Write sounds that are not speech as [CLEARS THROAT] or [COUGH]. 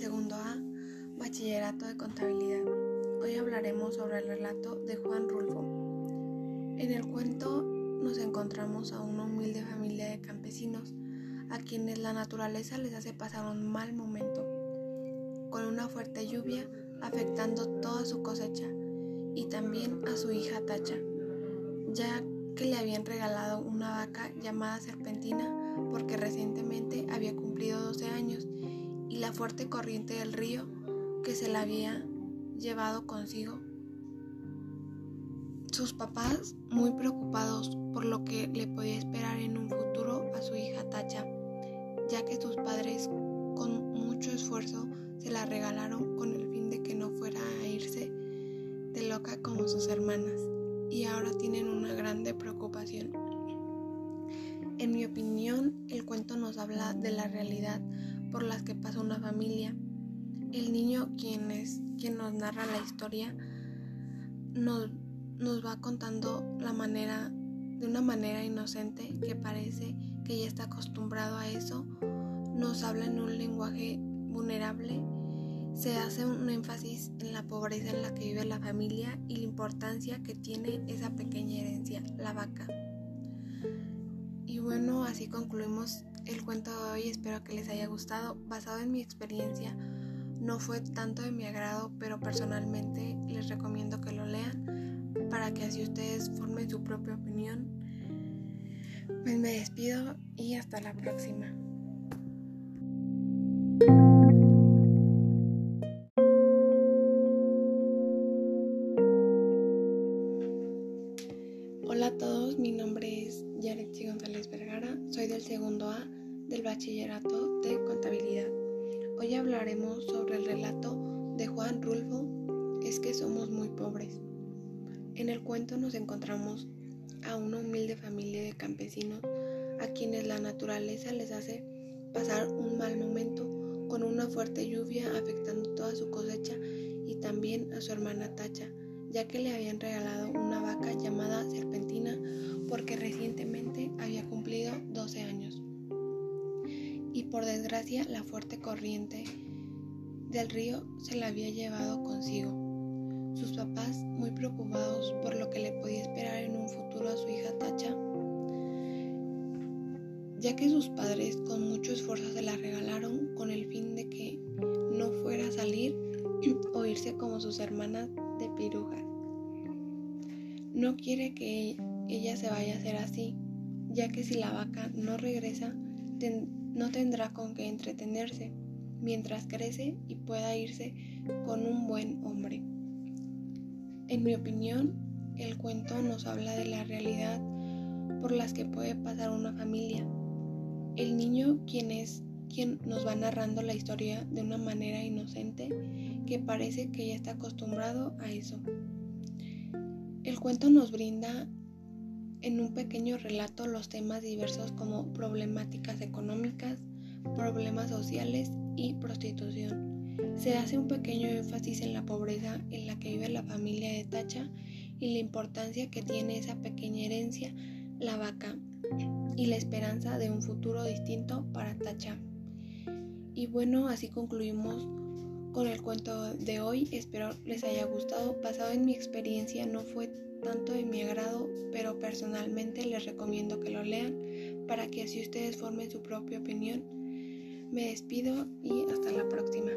segundo A, Bachillerato de Contabilidad. Hoy hablaremos sobre el relato de Juan Rulfo. En el cuento nos encontramos a una humilde familia de campesinos, a quienes la naturaleza les hace pasar un mal momento, con una fuerte lluvia afectando toda su cosecha y también a su hija Tacha, ya que le habían regalado una vaca llamada Serpentina porque recientemente había cumplido 12 años y la fuerte corriente del río que se la había llevado consigo. Sus papás, muy preocupados por lo que le podía esperar en un futuro a su hija Tacha, ya que sus padres con mucho esfuerzo se la regalaron con el fin de que no fuera a irse de loca como sus hermanas, y ahora tienen una grande preocupación. En mi opinión, el cuento nos habla de la realidad por las que pasa una familia. El niño, quien es quien nos narra la historia, nos, nos va contando la manera, de una manera inocente que parece que ya está acostumbrado a eso, nos habla en un lenguaje vulnerable, se hace un énfasis en la pobreza en la que vive la familia y la importancia que tiene esa pequeña herencia, la vaca. Bueno, así concluimos el cuento de hoy. Espero que les haya gustado. Basado en mi experiencia, no fue tanto de mi agrado, pero personalmente les recomiendo que lo lean para que así ustedes formen su propia opinión. Pues me despido y hasta la próxima. A todos, mi nombre es Yaretsi González Vergara, soy del segundo A del Bachillerato de Contabilidad. Hoy hablaremos sobre el relato de Juan Rulfo, Es que somos muy pobres. En el cuento nos encontramos a una humilde familia de campesinos a quienes la naturaleza les hace pasar un mal momento con una fuerte lluvia afectando toda su cosecha y también a su hermana Tacha, ya que le habían regalado una vaca llamada porque recientemente había cumplido 12 años. Y por desgracia la fuerte corriente del río se la había llevado consigo. Sus papás, muy preocupados por lo que le podía esperar en un futuro a su hija Tacha, ya que sus padres con mucho esfuerzo se la regalaron con el fin de que no fuera a salir [CLEARS THROAT] o irse como sus hermanas de pirujas. No quiere que ella se vaya a hacer así, ya que si la vaca no regresa, no tendrá con qué entretenerse mientras crece y pueda irse con un buen hombre. En mi opinión, el cuento nos habla de la realidad por las que puede pasar una familia. El niño, quien es quien nos va narrando la historia de una manera inocente que parece que ya está acostumbrado a eso. El cuento nos brinda en un pequeño relato los temas diversos como problemáticas económicas, problemas sociales y prostitución. Se hace un pequeño énfasis en la pobreza en la que vive la familia de Tacha y la importancia que tiene esa pequeña herencia, la vaca, y la esperanza de un futuro distinto para Tacha. Y bueno, así concluimos con el cuento de hoy. Espero les haya gustado. Basado en mi experiencia no fue tanto de mi agrado, pero personalmente les recomiendo que lo lean para que así ustedes formen su propia opinión. Me despido y hasta la próxima.